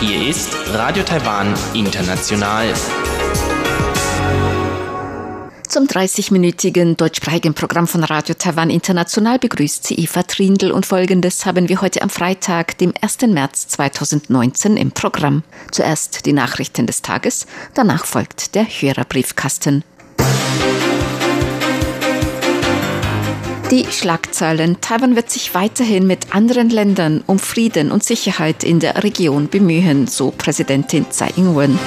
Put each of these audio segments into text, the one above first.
Hier ist Radio Taiwan International. Zum 30-minütigen deutschsprachigen Programm von Radio Taiwan International begrüßt sie Eva Trindl und folgendes haben wir heute am Freitag, dem 1. März 2019 im Programm. Zuerst die Nachrichten des Tages, danach folgt der Hörerbriefkasten. Die Schlagzeilen. Taiwan wird sich weiterhin mit anderen Ländern um Frieden und Sicherheit in der Region bemühen, so Präsidentin Tsai Ing-wen.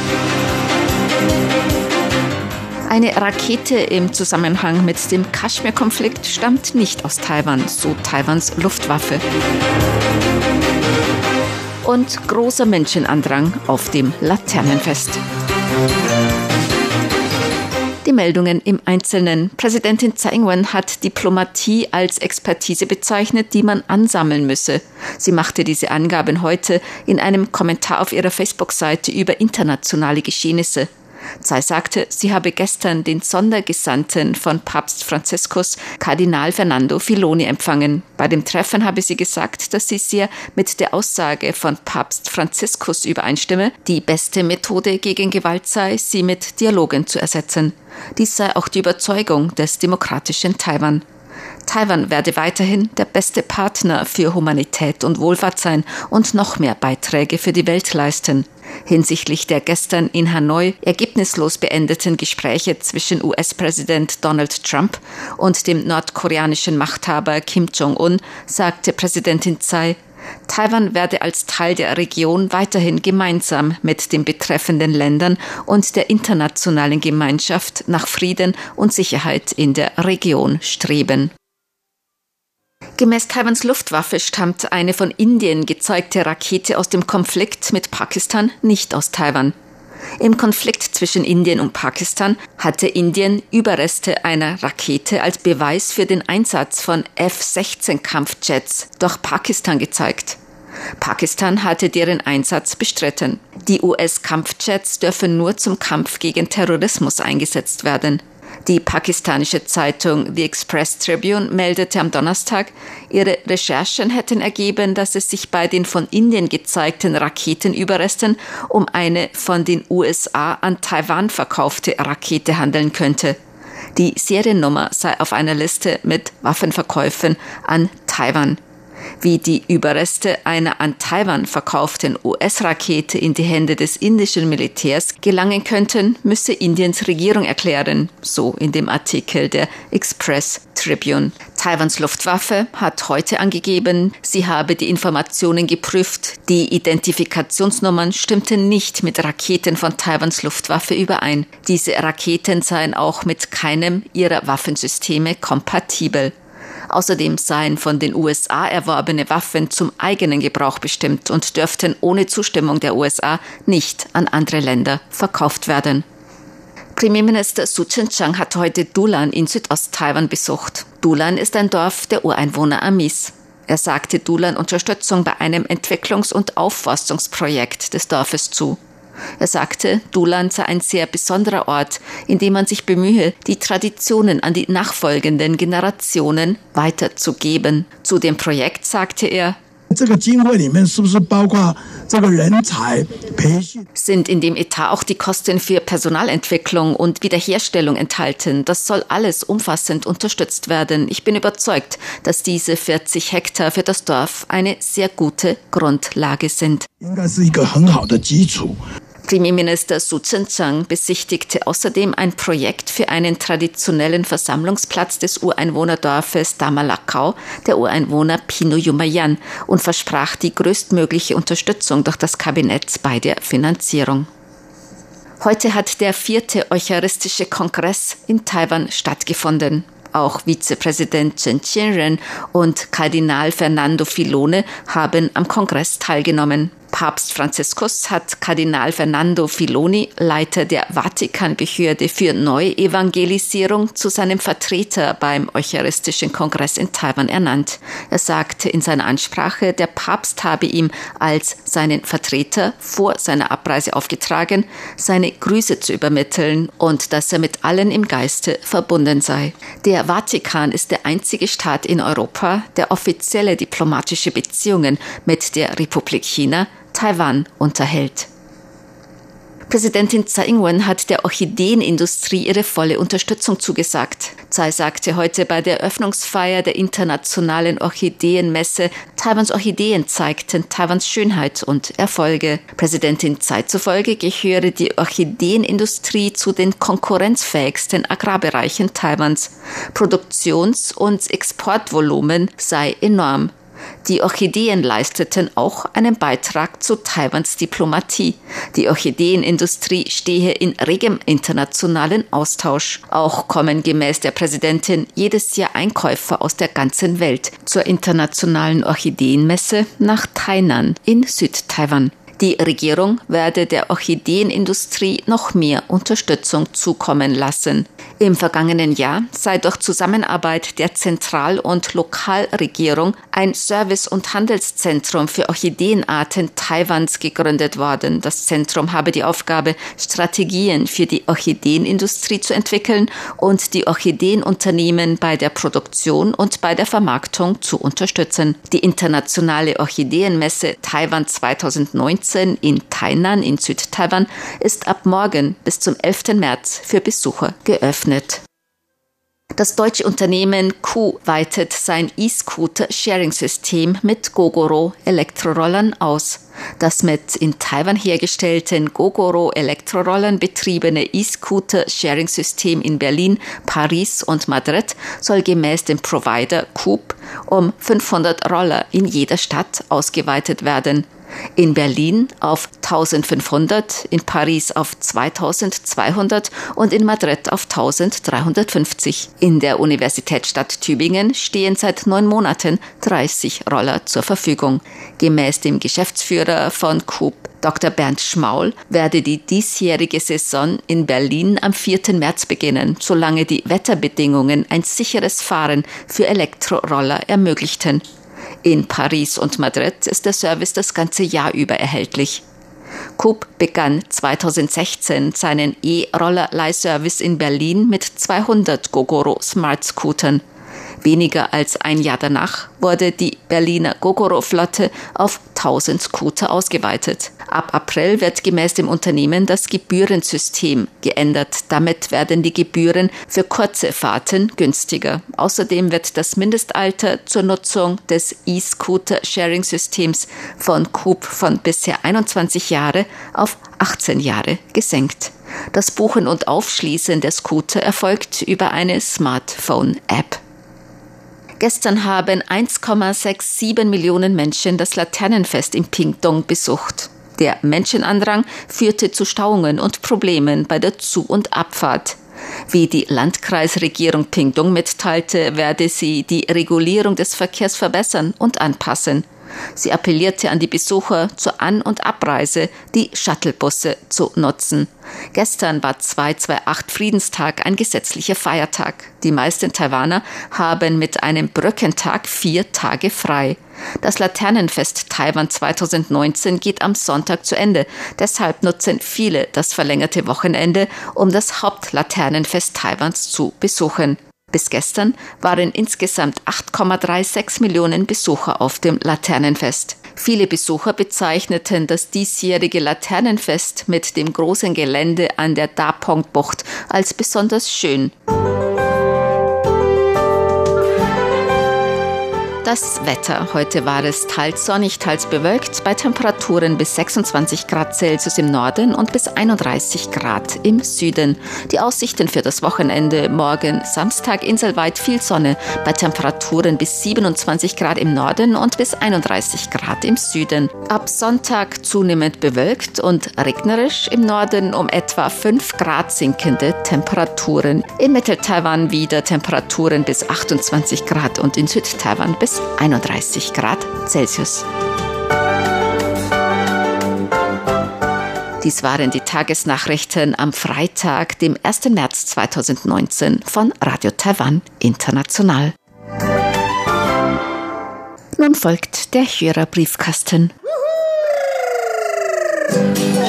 Eine Rakete im Zusammenhang mit dem Kaschmir-Konflikt stammt nicht aus Taiwan, so Taiwans Luftwaffe. Und großer Menschenandrang auf dem Laternenfest. Die Meldungen im Einzelnen. Präsidentin Tsai Ing-wen hat Diplomatie als Expertise bezeichnet, die man ansammeln müsse. Sie machte diese Angaben heute in einem Kommentar auf ihrer Facebook-Seite über internationale Geschehnisse. Tsai sagte, sie habe gestern den Sondergesandten von Papst Franziskus, Kardinal Fernando Filoni, empfangen. Bei dem Treffen habe sie gesagt, dass sie sehr mit der Aussage von Papst Franziskus übereinstimme, die beste Methode gegen Gewalt sei, sie mit Dialogen zu ersetzen. Dies sei auch die Überzeugung des demokratischen Taiwan. Taiwan werde weiterhin der beste Partner für Humanität und Wohlfahrt sein und noch mehr Beiträge für die Welt leisten. Hinsichtlich der gestern in Hanoi ergebnislos beendeten Gespräche zwischen US-Präsident Donald Trump und dem nordkoreanischen Machthaber Kim Jong-un sagte Präsidentin Tsai, Taiwan werde als Teil der Region weiterhin gemeinsam mit den betreffenden Ländern und der internationalen Gemeinschaft nach Frieden und Sicherheit in der Region streben. Gemäß Taiwans Luftwaffe stammt eine von Indien gezeugte Rakete aus dem Konflikt mit Pakistan nicht aus Taiwan. Im Konflikt zwischen Indien und Pakistan hatte Indien Überreste einer Rakete als Beweis für den Einsatz von F-16 Kampfjets durch Pakistan gezeigt. Pakistan hatte deren Einsatz bestritten. Die US-Kampfjets dürfen nur zum Kampf gegen Terrorismus eingesetzt werden. Die pakistanische Zeitung The Express Tribune meldete am Donnerstag, ihre Recherchen hätten ergeben, dass es sich bei den von Indien gezeigten Raketenüberresten um eine von den USA an Taiwan verkaufte Rakete handeln könnte. Die Seriennummer sei auf einer Liste mit Waffenverkäufen an Taiwan wie die Überreste einer an Taiwan verkauften US-Rakete in die Hände des indischen Militärs gelangen könnten, müsse Indiens Regierung erklären, so in dem Artikel der Express Tribune. Taiwans Luftwaffe hat heute angegeben, sie habe die Informationen geprüft. Die Identifikationsnummern stimmten nicht mit Raketen von Taiwans Luftwaffe überein. Diese Raketen seien auch mit keinem ihrer Waffensysteme kompatibel. Außerdem seien von den USA erworbene Waffen zum eigenen Gebrauch bestimmt und dürften ohne Zustimmung der USA nicht an andere Länder verkauft werden. Premierminister Su Tseng-Chang hat heute Dulan in Südost-Taiwan besucht. Dulan ist ein Dorf der Ureinwohner Amis. Er sagte Dulan Unterstützung bei einem Entwicklungs- und Aufforstungsprojekt des Dorfes zu. Er sagte, Dulan sei ein sehr besonderer Ort, in dem man sich bemühe, die Traditionen an die nachfolgenden Generationen weiterzugeben. Zu dem Projekt sagte er, sind in dem Etat auch die Kosten für Personalentwicklung und Wiederherstellung enthalten? Das soll alles umfassend unterstützt werden. Ich bin überzeugt, dass diese 40 Hektar für das Dorf eine sehr gute Grundlage sind. Premierminister Su Tseng-Chang besichtigte außerdem ein Projekt für einen traditionellen Versammlungsplatz des Ureinwohnerdorfes Damalakau, der Ureinwohner Pino Yumayan, und versprach die größtmögliche Unterstützung durch das Kabinett bei der Finanzierung. Heute hat der vierte Eucharistische Kongress in Taiwan stattgefunden. Auch Vizepräsident Chen Qianren und Kardinal Fernando Filone haben am Kongress teilgenommen. Papst Franziskus hat Kardinal Fernando Filoni, Leiter der Vatikanbehörde für Neuevangelisierung, zu seinem Vertreter beim Eucharistischen Kongress in Taiwan ernannt. Er sagte in seiner Ansprache, der Papst habe ihm als seinen Vertreter vor seiner Abreise aufgetragen, seine Grüße zu übermitteln und dass er mit allen im Geiste verbunden sei. Der Vatikan ist der einzige Staat in Europa, der offizielle diplomatische Beziehungen mit der Republik China Taiwan unterhält. Präsidentin Tsai Ing-wen hat der Orchideenindustrie ihre volle Unterstützung zugesagt. Tsai sagte heute bei der Eröffnungsfeier der internationalen Orchideenmesse, Taiwans Orchideen zeigten Taiwans Schönheit und Erfolge. Präsidentin Tsai zufolge gehöre die Orchideenindustrie zu den konkurrenzfähigsten Agrarbereichen Taiwans. Produktions- und Exportvolumen sei enorm. Die Orchideen leisteten auch einen Beitrag zu Taiwans Diplomatie. Die Orchideenindustrie stehe in regem internationalen Austausch. Auch kommen gemäß der Präsidentin jedes Jahr Einkäufer aus der ganzen Welt zur internationalen Orchideenmesse nach Tainan in Südtaiwan. Die Regierung werde der Orchideenindustrie noch mehr Unterstützung zukommen lassen. Im vergangenen Jahr sei durch Zusammenarbeit der Zentral- und Lokalregierung ein Service- und Handelszentrum für Orchideenarten Taiwans gegründet worden. Das Zentrum habe die Aufgabe, Strategien für die Orchideenindustrie zu entwickeln und die Orchideenunternehmen bei der Produktion und bei der Vermarktung zu unterstützen. Die internationale Orchideenmesse Taiwan 2019 in Tainan in Südtaiwan ist ab morgen bis zum 11. März für Besucher geöffnet. Das deutsche Unternehmen Q weitet sein E-Scooter-Sharing-System mit Gogoro Elektrorollern aus. Das mit in Taiwan hergestellten Gogoro Elektrorollern betriebene E-Scooter-Sharing-System in Berlin, Paris und Madrid soll gemäß dem Provider Coop um 500 Roller in jeder Stadt ausgeweitet werden in Berlin auf 1500, in Paris auf 2200 und in Madrid auf 1350. In der Universitätsstadt Tübingen stehen seit neun Monaten 30 Roller zur Verfügung. Gemäß dem Geschäftsführer von Coop Dr. Bernd Schmaul werde die diesjährige Saison in Berlin am 4. März beginnen, solange die Wetterbedingungen ein sicheres Fahren für Elektroroller ermöglichten. In Paris und Madrid ist der Service das ganze Jahr über erhältlich. Coop begann 2016 seinen E-Roller-Leihservice in Berlin mit 200 Gogoro Smart Scootern. Weniger als ein Jahr danach wurde die Berliner Gogoro-Flotte auf 1000 Scooter ausgeweitet. Ab April wird gemäß dem Unternehmen das Gebührensystem geändert. Damit werden die Gebühren für kurze Fahrten günstiger. Außerdem wird das Mindestalter zur Nutzung des E-Scooter-Sharing-Systems von Coop von bisher 21 Jahre auf 18 Jahre gesenkt. Das Buchen und Aufschließen der Scooter erfolgt über eine Smartphone-App. Gestern haben 1,67 Millionen Menschen das Laternenfest in Pingdong besucht. Der Menschenandrang führte zu Stauungen und Problemen bei der Zu- und Abfahrt. Wie die Landkreisregierung Pingdong mitteilte, werde sie die Regulierung des Verkehrs verbessern und anpassen. Sie appellierte an die Besucher zur An- und Abreise, die Shuttlebusse zu nutzen. Gestern war 228 Friedenstag ein gesetzlicher Feiertag. Die meisten Taiwaner haben mit einem Brückentag vier Tage frei. Das Laternenfest Taiwan 2019 geht am Sonntag zu Ende. Deshalb nutzen viele das verlängerte Wochenende, um das Hauptlaternenfest Taiwans zu besuchen. Bis gestern waren insgesamt 8,36 Millionen Besucher auf dem Laternenfest. Viele Besucher bezeichneten das diesjährige Laternenfest mit dem großen Gelände an der Dapong-Bucht als besonders schön. Das Wetter. Heute war es teils sonnig, teils bewölkt, bei Temperaturen bis 26 Grad Celsius im Norden und bis 31 Grad im Süden. Die Aussichten für das Wochenende morgen Samstag inselweit viel Sonne, bei Temperaturen bis 27 Grad im Norden und bis 31 Grad im Süden. Ab Sonntag zunehmend bewölkt und regnerisch im Norden um etwa 5 Grad sinkende Temperaturen. In Mittel-Taiwan wieder Temperaturen bis 28 Grad und in Südtaiwan bis 31 Grad Celsius. Dies waren die Tagesnachrichten am Freitag, dem 1. März 2019 von Radio Taiwan International. Nun folgt der Hörerbriefkasten. Mulia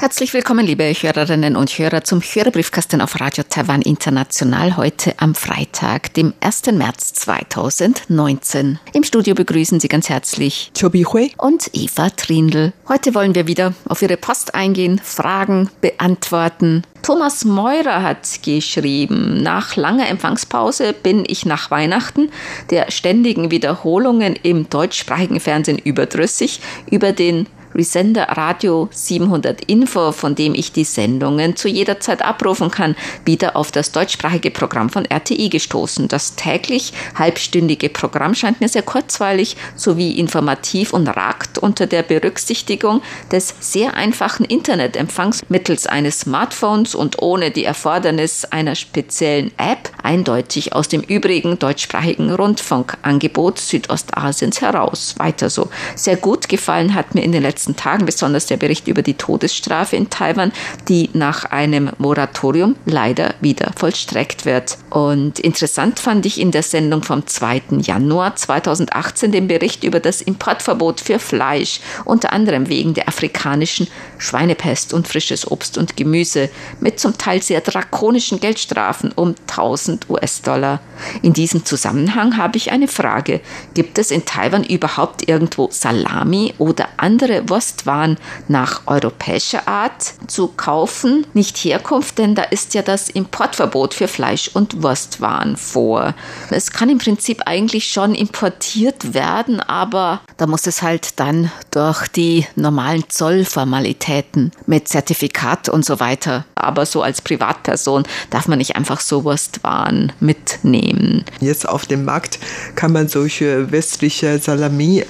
Herzlich willkommen, liebe Hörerinnen und Hörer, zum Hörerbriefkasten auf Radio Taiwan International heute am Freitag, dem 1. März 2019. Im Studio begrüßen Sie ganz herzlich Chobi Hui und Eva Trindl. Heute wollen wir wieder auf Ihre Post eingehen, Fragen beantworten. Thomas Meurer hat geschrieben, nach langer Empfangspause bin ich nach Weihnachten der ständigen Wiederholungen im deutschsprachigen Fernsehen überdrüssig über den Resender Radio 700 Info, von dem ich die Sendungen zu jeder Zeit abrufen kann, wieder auf das deutschsprachige Programm von RTI gestoßen. Das täglich halbstündige Programm scheint mir sehr kurzweilig sowie informativ und ragt unter der Berücksichtigung des sehr einfachen Internetempfangs mittels eines Smartphones und ohne die Erfordernis einer speziellen App eindeutig aus dem übrigen deutschsprachigen Rundfunkangebot Südostasiens heraus. Weiter so. Sehr gut gefallen hat mir in den letzten letzten Tagen, besonders der Bericht über die Todesstrafe in Taiwan, die nach einem Moratorium leider wieder vollstreckt wird. Und interessant fand ich in der Sendung vom 2. Januar 2018 den Bericht über das Importverbot für Fleisch, unter anderem wegen der afrikanischen Schweinepest und frisches Obst und Gemüse mit zum Teil sehr drakonischen Geldstrafen um 1000 US-Dollar. In diesem Zusammenhang habe ich eine Frage. Gibt es in Taiwan überhaupt irgendwo Salami oder andere Wurstwaren nach europäischer Art zu kaufen, nicht Herkunft, denn da ist ja das Importverbot für Fleisch und Wurstwaren vor. Es kann im Prinzip eigentlich schon importiert werden, aber da muss es halt dann durch die normalen Zollformalitäten mit Zertifikat und so weiter. Aber so als Privatperson darf man nicht einfach so Wurstwaren mitnehmen. Jetzt auf dem Markt kann man solche westliche Salami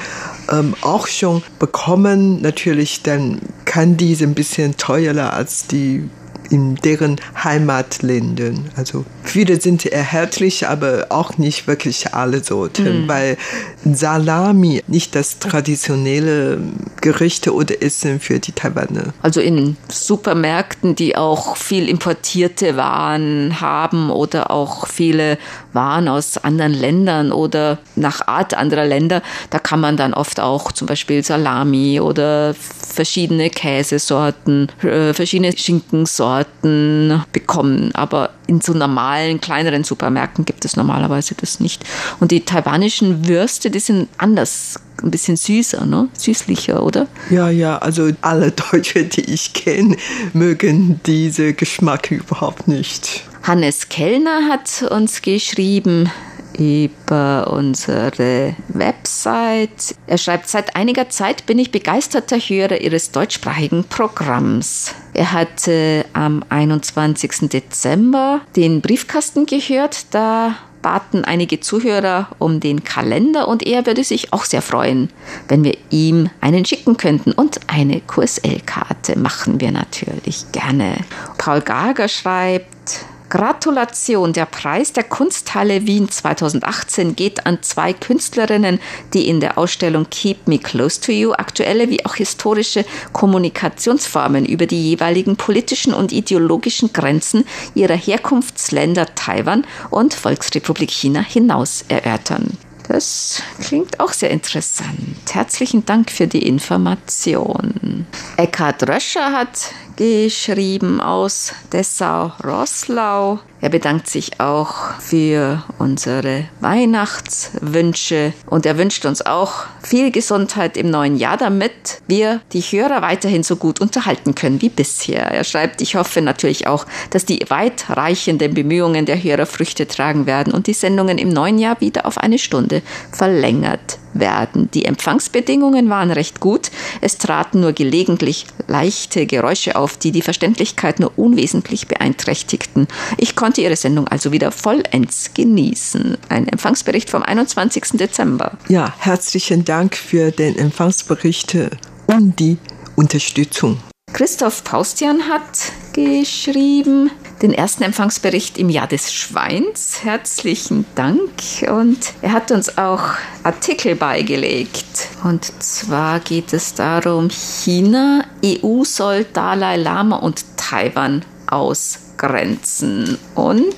ähm, auch schon bekommen. Natürlich, dann kann diese ein bisschen teurer als die in deren Heimatländern. Also viele sind erhältlich, aber auch nicht wirklich alle Sorten, mm. weil Salami nicht das traditionelle Gerichte oder Essen für die Taiwaner. Also in Supermärkten, die auch viel importierte Waren haben oder auch viele Waren aus anderen Ländern oder nach Art anderer Länder, da kann man dann oft auch zum Beispiel Salami oder verschiedene Käsesorten, äh, verschiedene Schinkensorten bekommen. Aber in so normalen, kleineren Supermärkten gibt es normalerweise das nicht. Und die taiwanischen Würste, die sind anders ein bisschen süßer, ne? süßlicher, oder? Ja, ja, also alle Deutsche, die ich kenne, mögen diese Geschmack überhaupt nicht. Hannes Kellner hat uns geschrieben, über unsere Website. Er schreibt, seit einiger Zeit bin ich begeisterter Hörer Ihres deutschsprachigen Programms. Er hatte am 21. Dezember den Briefkasten gehört, da baten einige Zuhörer um den Kalender und er würde sich auch sehr freuen, wenn wir ihm einen schicken könnten. Und eine QSL-Karte machen wir natürlich gerne. Paul Gager schreibt, Gratulation, der Preis der Kunsthalle Wien 2018 geht an zwei Künstlerinnen, die in der Ausstellung Keep Me Close to You aktuelle wie auch historische Kommunikationsformen über die jeweiligen politischen und ideologischen Grenzen ihrer Herkunftsländer Taiwan und Volksrepublik China hinaus erörtern. Das klingt auch sehr interessant. Herzlichen Dank für die Information. Eckhard Röscher hat geschrieben aus Dessau-Rosslau. Er bedankt sich auch für unsere Weihnachtswünsche und er wünscht uns auch viel Gesundheit im neuen Jahr, damit wir die Hörer weiterhin so gut unterhalten können wie bisher. Er schreibt, ich hoffe natürlich auch, dass die weitreichenden Bemühungen der Hörer Früchte tragen werden und die Sendungen im neuen Jahr wieder auf eine Stunde verlängert werden. Die Empfangsbedingungen waren recht gut. Es traten nur gelegentlich leichte Geräusche auf, die die Verständlichkeit nur unwesentlich beeinträchtigten. Ich konnte Ihre Sendung also wieder vollends genießen. Ein Empfangsbericht vom 21. Dezember. Ja, herzlichen Dank für den Empfangsbericht und die Unterstützung. Christoph Paustian hat geschrieben, den ersten Empfangsbericht im Jahr des Schweins. Herzlichen Dank. Und er hat uns auch Artikel beigelegt. Und zwar geht es darum, China, EU soll Dalai Lama und Taiwan ausgrenzen. Und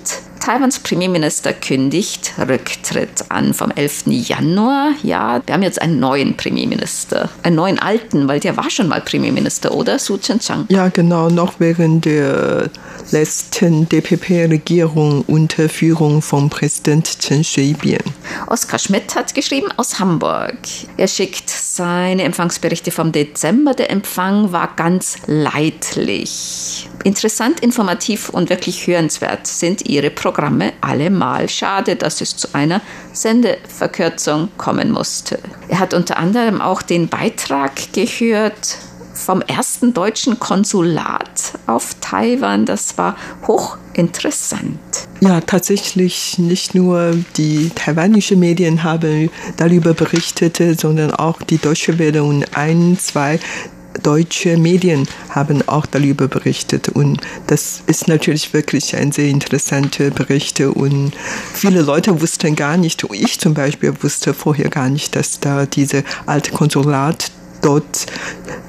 Taiwans Premierminister kündigt Rücktritt an vom 11. Januar. Ja, wir haben jetzt einen neuen Premierminister. Einen neuen alten, weil der war schon mal Premierminister, oder? Su Chen-Chang. Ja, genau, noch während der letzten DPP-Regierung unter Führung von Präsident Chen Shui-bian. Oskar Schmidt hat geschrieben aus Hamburg. Er schickt seine Empfangsberichte vom Dezember. Der Empfang war ganz leidlich. Interessant, informativ und wirklich hörenswert sind ihre Programme allemal. Schade, dass es zu einer Sendeverkürzung kommen musste. Er hat unter anderem auch den Beitrag gehört vom ersten deutschen Konsulat auf Taiwan. Das war hochinteressant. Ja, tatsächlich nicht nur die taiwanischen Medien haben darüber berichtet, sondern auch die Deutsche Welle und ein, zwei deutsche Medien haben auch darüber berichtet. Und das ist natürlich wirklich ein sehr interessanter Bericht. Und viele Leute wussten gar nicht, ich zum Beispiel wusste vorher gar nicht, dass da diese alte Konsulat dort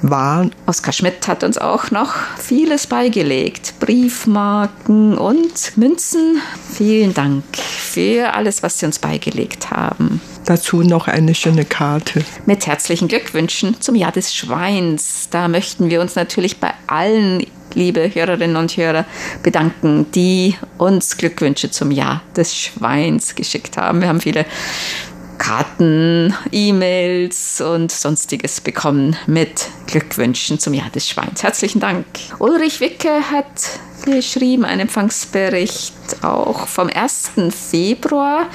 war. Oskar Schmidt hat uns auch noch vieles beigelegt. Briefmarken und Münzen. Vielen Dank für alles, was Sie uns beigelegt haben. Dazu noch eine schöne Karte. Mit herzlichen Glückwünschen zum Jahr des Schweins. Da möchten wir uns natürlich bei allen liebe Hörerinnen und Hörer, bedanken, die uns Glückwünsche zum Jahr des Schweins geschickt haben. Wir haben viele Karten, E-Mails und sonstiges bekommen mit Glückwünschen zum Jahr des Schweins. Herzlichen Dank. Ulrich Wicke hat geschrieben, einen Empfangsbericht auch vom 1. Februar.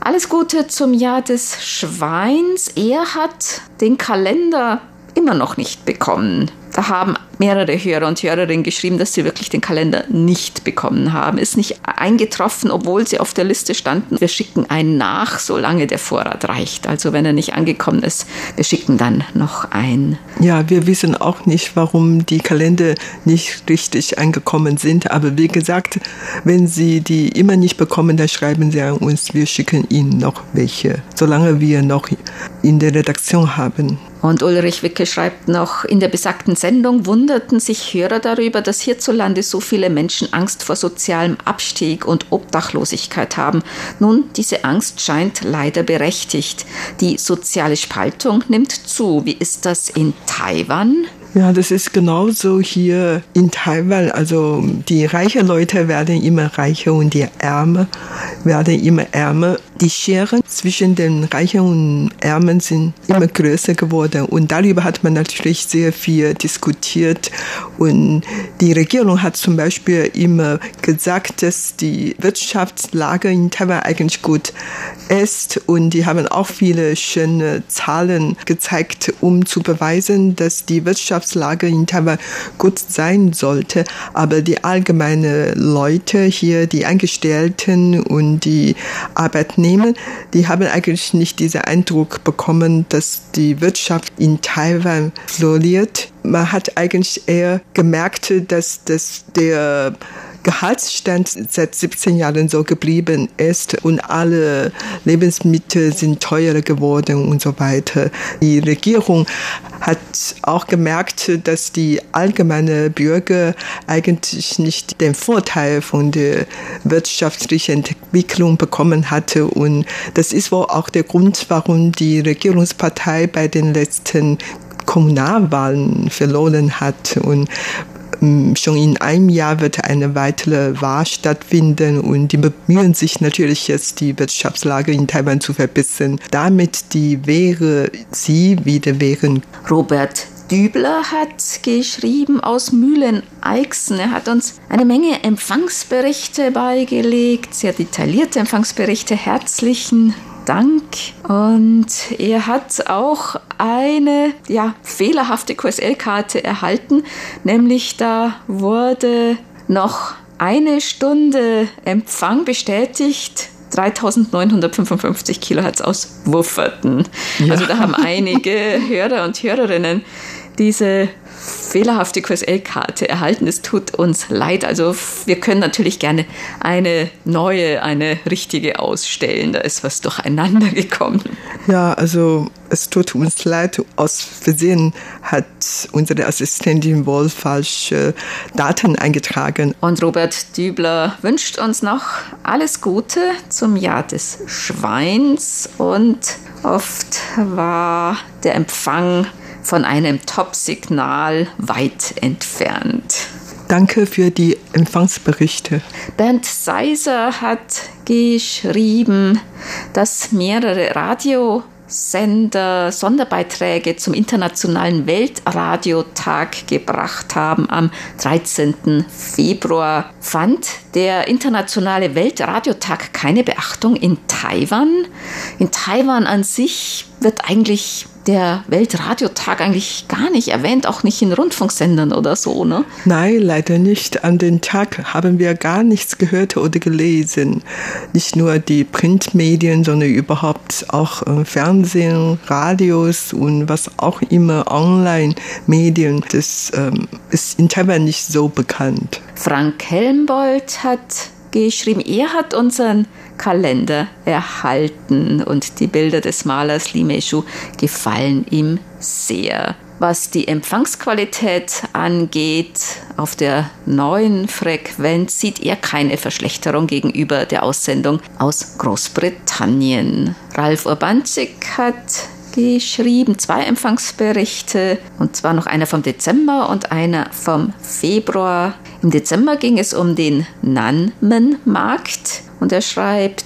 Alles Gute zum Jahr des Schweins. Er hat den Kalender immer noch nicht bekommen. Da haben mehrere Hörer und Hörerinnen geschrieben, dass sie wirklich den Kalender nicht bekommen haben. Ist nicht eingetroffen, obwohl sie auf der Liste standen. Wir schicken einen nach, solange der Vorrat reicht. Also wenn er nicht angekommen ist, wir schicken dann noch ein. Ja, wir wissen auch nicht, warum die Kalender nicht richtig angekommen sind. Aber wie gesagt, wenn Sie die immer nicht bekommen, dann schreiben Sie an uns. Wir schicken Ihnen noch welche, solange wir noch in der Redaktion haben. Und Ulrich Wicke schreibt noch, in der besagten Sendung wunderten sich Hörer darüber, dass hierzulande so viele Menschen Angst vor sozialem Abstieg und Obdachlosigkeit haben. Nun, diese Angst scheint leider berechtigt. Die soziale Spaltung nimmt zu. Wie ist das in Taiwan? Ja, das ist genauso hier in Taiwan. Also die reichen Leute werden immer reicher und die Ärmer werden immer ärmer. Die Schere zwischen den Reichen und Ärmern sind immer größer geworden und darüber hat man natürlich sehr viel diskutiert und die Regierung hat zum Beispiel immer gesagt, dass die Wirtschaftslage in Taiwan eigentlich gut ist und die haben auch viele schöne Zahlen gezeigt, um zu beweisen, dass die Wirtschaftslage in Taiwan gut sein sollte. Aber die allgemeine Leute hier, die Angestellten und die Arbeitnehmer, die haben eigentlich nicht diesen Eindruck bekommen, dass die Wirtschaft in Taiwan floriert. Man hat eigentlich eher gemerkt, dass, dass der Gehaltsstand seit 17 Jahren so geblieben ist und alle Lebensmittel sind teurer geworden und so weiter. Die Regierung hat auch gemerkt, dass die allgemeine Bürger eigentlich nicht den Vorteil von der wirtschaftlichen Entwicklung bekommen hatte und das ist wohl auch der Grund, warum die Regierungspartei bei den letzten Kommunalwahlen verloren hat und schon in einem Jahr wird eine weitere Wahl stattfinden und die bemühen sich natürlich jetzt, die Wirtschaftslage in Taiwan zu verbessern, damit die Wehre sie wieder wären. Robert Dübler hat geschrieben aus Mühlen-Eichsen. Er hat uns eine Menge Empfangsberichte beigelegt, sehr detaillierte Empfangsberichte. Herzlichen Dank. Und er hat auch eine ja, fehlerhafte QSL-Karte erhalten, nämlich da wurde noch eine Stunde Empfang bestätigt 3955 Kilohertz aus Wufferten. Ja. Also da haben einige Hörer und Hörerinnen diese fehlerhafte QSL-Karte erhalten. Es tut uns leid. Also wir können natürlich gerne eine neue, eine richtige ausstellen. Da ist was durcheinander gekommen. Ja, also es tut uns leid. Aus Versehen hat unsere Assistentin wohl falsche Daten eingetragen. Und Robert Dübler wünscht uns noch alles Gute zum Jahr des Schweins und oft war der Empfang von einem Top-Signal weit entfernt. Danke für die Empfangsberichte. Bernd Seiser hat geschrieben, dass mehrere Radio Sender Sonderbeiträge zum Internationalen Weltradiotag gebracht haben. Am 13. Februar fand der Internationale Weltradiotag keine Beachtung in Taiwan. In Taiwan an sich wird eigentlich der Weltradiotag eigentlich gar nicht erwähnt, auch nicht in Rundfunksendern oder so, ne? Nein, leider nicht. An den Tag haben wir gar nichts gehört oder gelesen. Nicht nur die Printmedien, sondern überhaupt auch äh, Fernsehen, Radios und was auch immer, Online-Medien. Das ähm, ist in Taiwan nicht so bekannt. Frank Helmbold hat geschrieben, er hat unseren Kalender erhalten und die Bilder des Malers Li gefallen ihm sehr. Was die Empfangsqualität angeht, auf der neuen Frequenz sieht er keine Verschlechterung gegenüber der Aussendung aus Großbritannien. Ralf Urbanczyk hat geschrieben, zwei Empfangsberichte, und zwar noch einer vom Dezember und einer vom Februar. Im Dezember ging es um den Nanmen-Markt und er schreibt,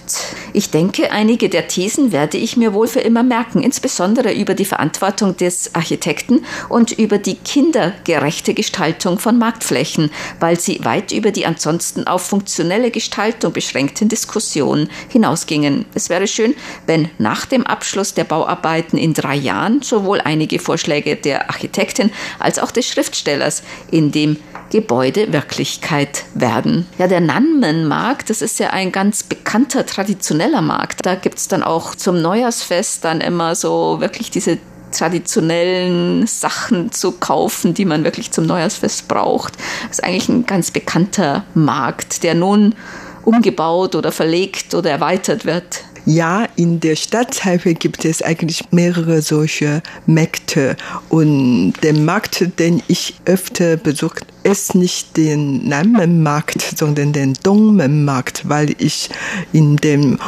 ich denke, einige der Thesen werde ich mir wohl für immer merken, insbesondere über die Verantwortung des Architekten und über die kindergerechte Gestaltung von Marktflächen, weil sie weit über die ansonsten auf funktionelle Gestaltung beschränkten Diskussionen hinausgingen. Es wäre schön, wenn nach dem Abschluss der Bauarbeiten in drei Jahren sowohl einige Vorschläge der Architektin als auch des Schriftstellers in dem Gebäude Wirklichkeit werden. Ja, der Nanmen-Markt, das ist ja ein ganz bekannter, traditioneller Markt. Da gibt es dann auch zum Neujahrsfest dann immer so wirklich diese traditionellen Sachen zu kaufen, die man wirklich zum Neujahrsfest braucht. Das ist eigentlich ein ganz bekannter Markt, der nun umgebaut oder verlegt oder erweitert wird. Ja, in der Stadt Taipei gibt es eigentlich mehrere solche Märkte. Und der Markt, den ich öfter besucht, ist nicht den Nanmen-Markt, sondern den Dongmen-Markt, weil ich in dem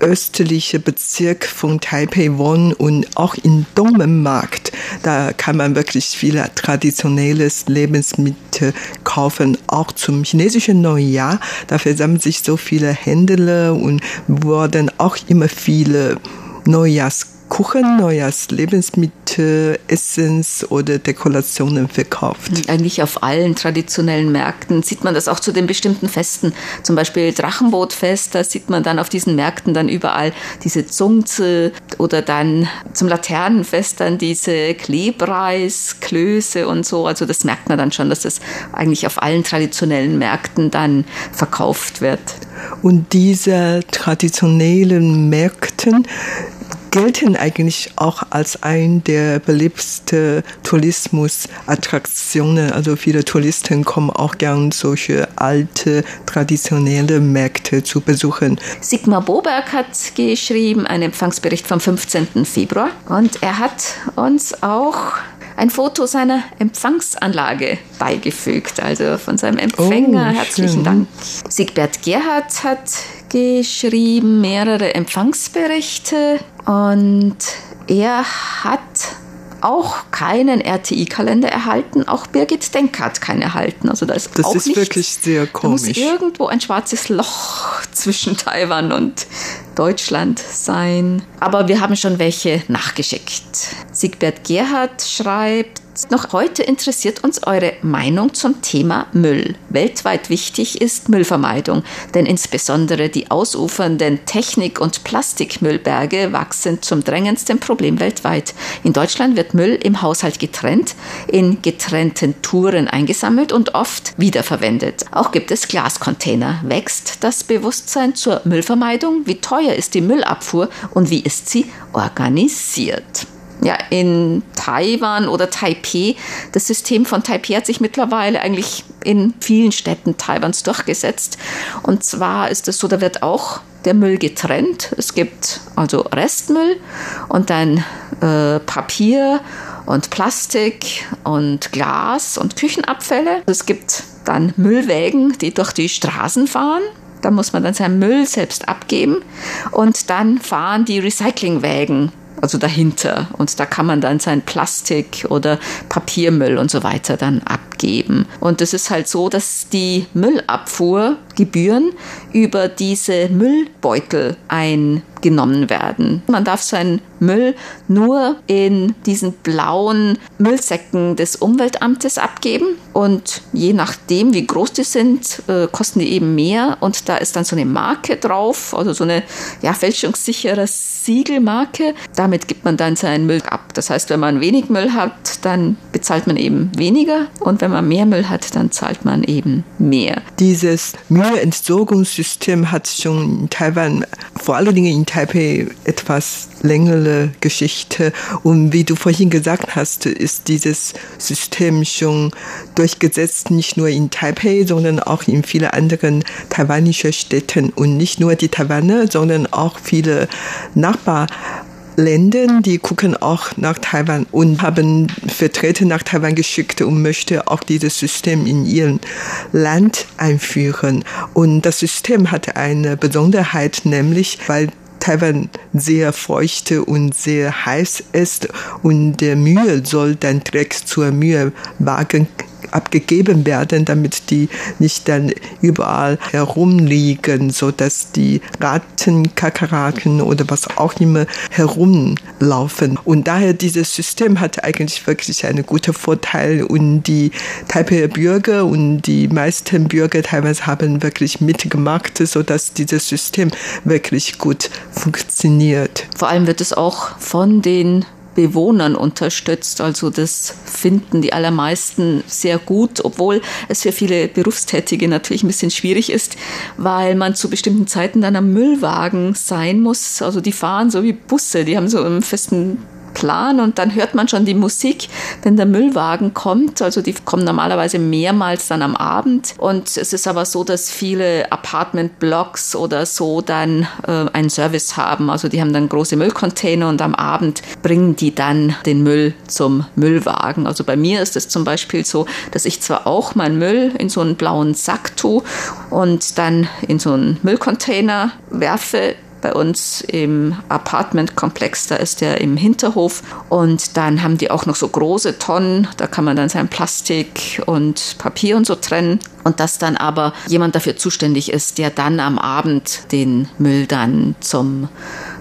östliche Bezirk von Taipei wohnen und auch in Dongmenmarkt. Da kann man wirklich viele traditionelles Lebensmittel kaufen, auch zum chinesischen Neujahr. Da versammeln sich so viele Händler und wurden auch immer viele Neujahrs Kuchen, neues Lebensmittel, Essens oder Dekorationen verkauft. Hm, eigentlich auf allen traditionellen Märkten sieht man das auch zu den bestimmten Festen. Zum Beispiel Drachenbootfest, da sieht man dann auf diesen Märkten dann überall diese Zungze oder dann zum Laternenfest dann diese Klebreis, Klöße und so. Also das merkt man dann schon, dass das eigentlich auf allen traditionellen Märkten dann verkauft wird. Und diese traditionellen Märkten gelten eigentlich auch als ein der beliebtesten Tourismusattraktionen. Also viele Touristen kommen auch gern solche alte, traditionelle Märkte zu besuchen. Sigmar Boberg hat geschrieben, einen Empfangsbericht vom 15. Februar und er hat uns auch ein Foto seiner Empfangsanlage beigefügt, also von seinem Empfänger. Oh, Herzlichen Dank. Siegbert Gerhardt hat geschrieben mehrere Empfangsberichte und er hat auch keinen RTI-Kalender erhalten. Auch Birgit Denk hat keinen erhalten. Also da ist das auch ist nichts. wirklich sehr komisch. Da muss irgendwo ein schwarzes Loch zwischen Taiwan und Deutschland sein. Aber wir haben schon welche nachgeschickt. Siegbert Gerhard schreibt, noch heute interessiert uns eure Meinung zum Thema Müll. Weltweit wichtig ist Müllvermeidung, denn insbesondere die ausufernden Technik- und Plastikmüllberge wachsen zum drängendsten Problem weltweit. In Deutschland wird Müll im Haushalt getrennt, in getrennten Touren eingesammelt und oft wiederverwendet. Auch gibt es Glascontainer. Wächst das Bewusstsein zur Müllvermeidung? Wie teuer ist die Müllabfuhr und wie ist sie organisiert? ja, in Taiwan oder Taipei. Das System von Taipei hat sich mittlerweile eigentlich in vielen Städten Taiwans durchgesetzt. Und zwar ist es so, da wird auch der Müll getrennt. Es gibt also Restmüll und dann äh, Papier und Plastik und Glas und Küchenabfälle. Es gibt dann Müllwägen, die durch die Straßen fahren. Da muss man dann seinen Müll selbst abgeben. Und dann fahren die Recyclingwägen also dahinter. Und da kann man dann sein Plastik oder Papiermüll und so weiter dann abgeben. Und es ist halt so, dass die Müllabfuhrgebühren über diese Müllbeutel eingenommen werden. Man darf seinen Müll nur in diesen blauen Müllsäcken des Umweltamtes abgeben. Und je nachdem, wie groß die sind, äh, kosten die eben mehr. Und da ist dann so eine Marke drauf, also so eine ja, fälschungssichere Siegelmarke. Damit gibt man dann seinen Müll ab. Das heißt, wenn man wenig Müll hat, dann bezahlt man eben weniger. Und wenn man mehr Müll hat, dann zahlt man eben mehr. Dieses Müllentsorgungssystem hat schon in Taiwan, vor allen Dingen in Taipei, etwas längere Geschichte. Und wie du vorhin gesagt hast, ist dieses System schon durchgesetzt, nicht nur in Taipei, sondern auch in vielen anderen taiwanischen Städten. Und nicht nur die Taiwaner, sondern auch viele Nachbarländer, die gucken auch nach Taiwan und haben Vertreter nach Taiwan geschickt und möchten auch dieses System in ihrem Land einführen. Und das System hat eine Besonderheit, nämlich weil Taiwan sehr feuchte und sehr heiß ist und der Mühe soll dann direkt zur Mühewagen abgegeben werden, damit die nicht dann überall herumliegen, so dass die Ratten, Kakerlaken oder was auch immer herumlaufen. Und daher dieses System hat eigentlich wirklich einen guten Vorteil und die Taipei Bürger und die meisten Bürger teilweise haben wirklich mitgemacht, so dass dieses System wirklich gut funktioniert. Vor allem wird es auch von den Bewohnern unterstützt. Also das finden die allermeisten sehr gut, obwohl es für viele Berufstätige natürlich ein bisschen schwierig ist, weil man zu bestimmten Zeiten dann am Müllwagen sein muss. Also die fahren so wie Busse, die haben so einen festen Plan und dann hört man schon die Musik, wenn der Müllwagen kommt. Also die kommen normalerweise mehrmals dann am Abend und es ist aber so, dass viele Apartment-Blocks oder so dann äh, einen Service haben. Also die haben dann große Müllcontainer und am Abend bringen die dann den Müll zum Müllwagen. Also bei mir ist es zum Beispiel so, dass ich zwar auch meinen Müll in so einen blauen Sack tue und dann in so einen Müllcontainer werfe, bei uns im Apartmentkomplex, da ist der im Hinterhof. Und dann haben die auch noch so große Tonnen, da kann man dann sein Plastik und Papier und so trennen. Und dass dann aber jemand dafür zuständig ist, der dann am Abend den Müll dann zum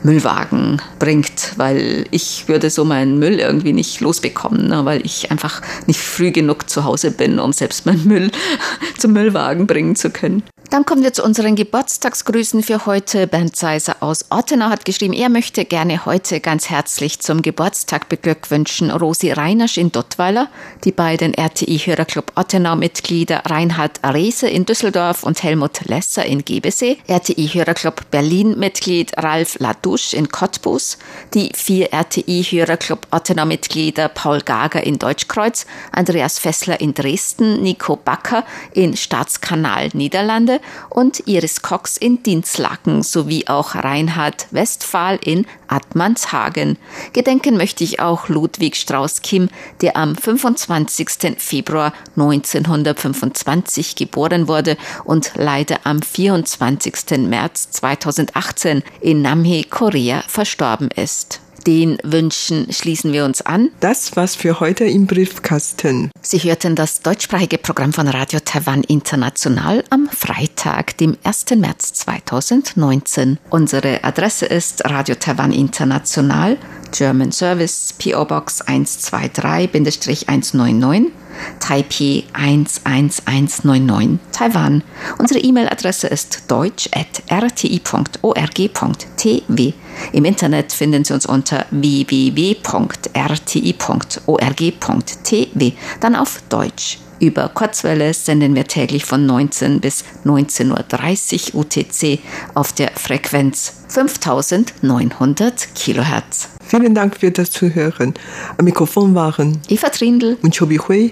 Müllwagen bringt, weil ich würde so meinen Müll irgendwie nicht losbekommen, ne, weil ich einfach nicht früh genug zu Hause bin, um selbst meinen Müll zum Müllwagen bringen zu können. Dann kommen wir zu unseren Geburtstagsgrüßen für heute. Bernd Seiser aus Ottenau hat geschrieben, er möchte gerne heute ganz herzlich zum Geburtstag beglückwünschen. Rosi Reinersch in Dottweiler, die beiden RTI-Hörerclub Ottenau-Mitglieder Reinhard Rehse in Düsseldorf und Helmut Lesser in Gebesee, RTI-Hörerclub Berlin-Mitglied Ralf Ladouche in Cottbus, die vier RTI-Hörerclub Ottenau-Mitglieder Paul Gager in Deutschkreuz, Andreas Fessler in Dresden, Nico Backer in Staatskanal Niederlande, und Iris Cox in Dinslaken sowie auch Reinhard Westphal in Admanshagen. Gedenken möchte ich auch Ludwig Strauß-Kim, der am 25. Februar 1925 geboren wurde und leider am 24. März 2018 in Namhae, Korea verstorben ist. Den Wünschen schließen wir uns an. Das war's für heute im Briefkasten. Sie hörten das deutschsprachige Programm von Radio Taiwan International am Freitag, dem 1. März 2019. Unsere Adresse ist Radio Taiwan International, German Service, PO Box 123-199. Taipei 11199 Taiwan. Unsere E-Mail-Adresse ist deutsch.rti.org.tw. Im Internet finden Sie uns unter www.rti.org.tw, dann auf Deutsch. Über Kurzwelle senden wir täglich von 19 bis 19.30 Uhr UTC auf der Frequenz 5900 Kilohertz. Vielen Dank für das Zuhören. Am Mikrofon waren Eva Trindl und Chobi Hui.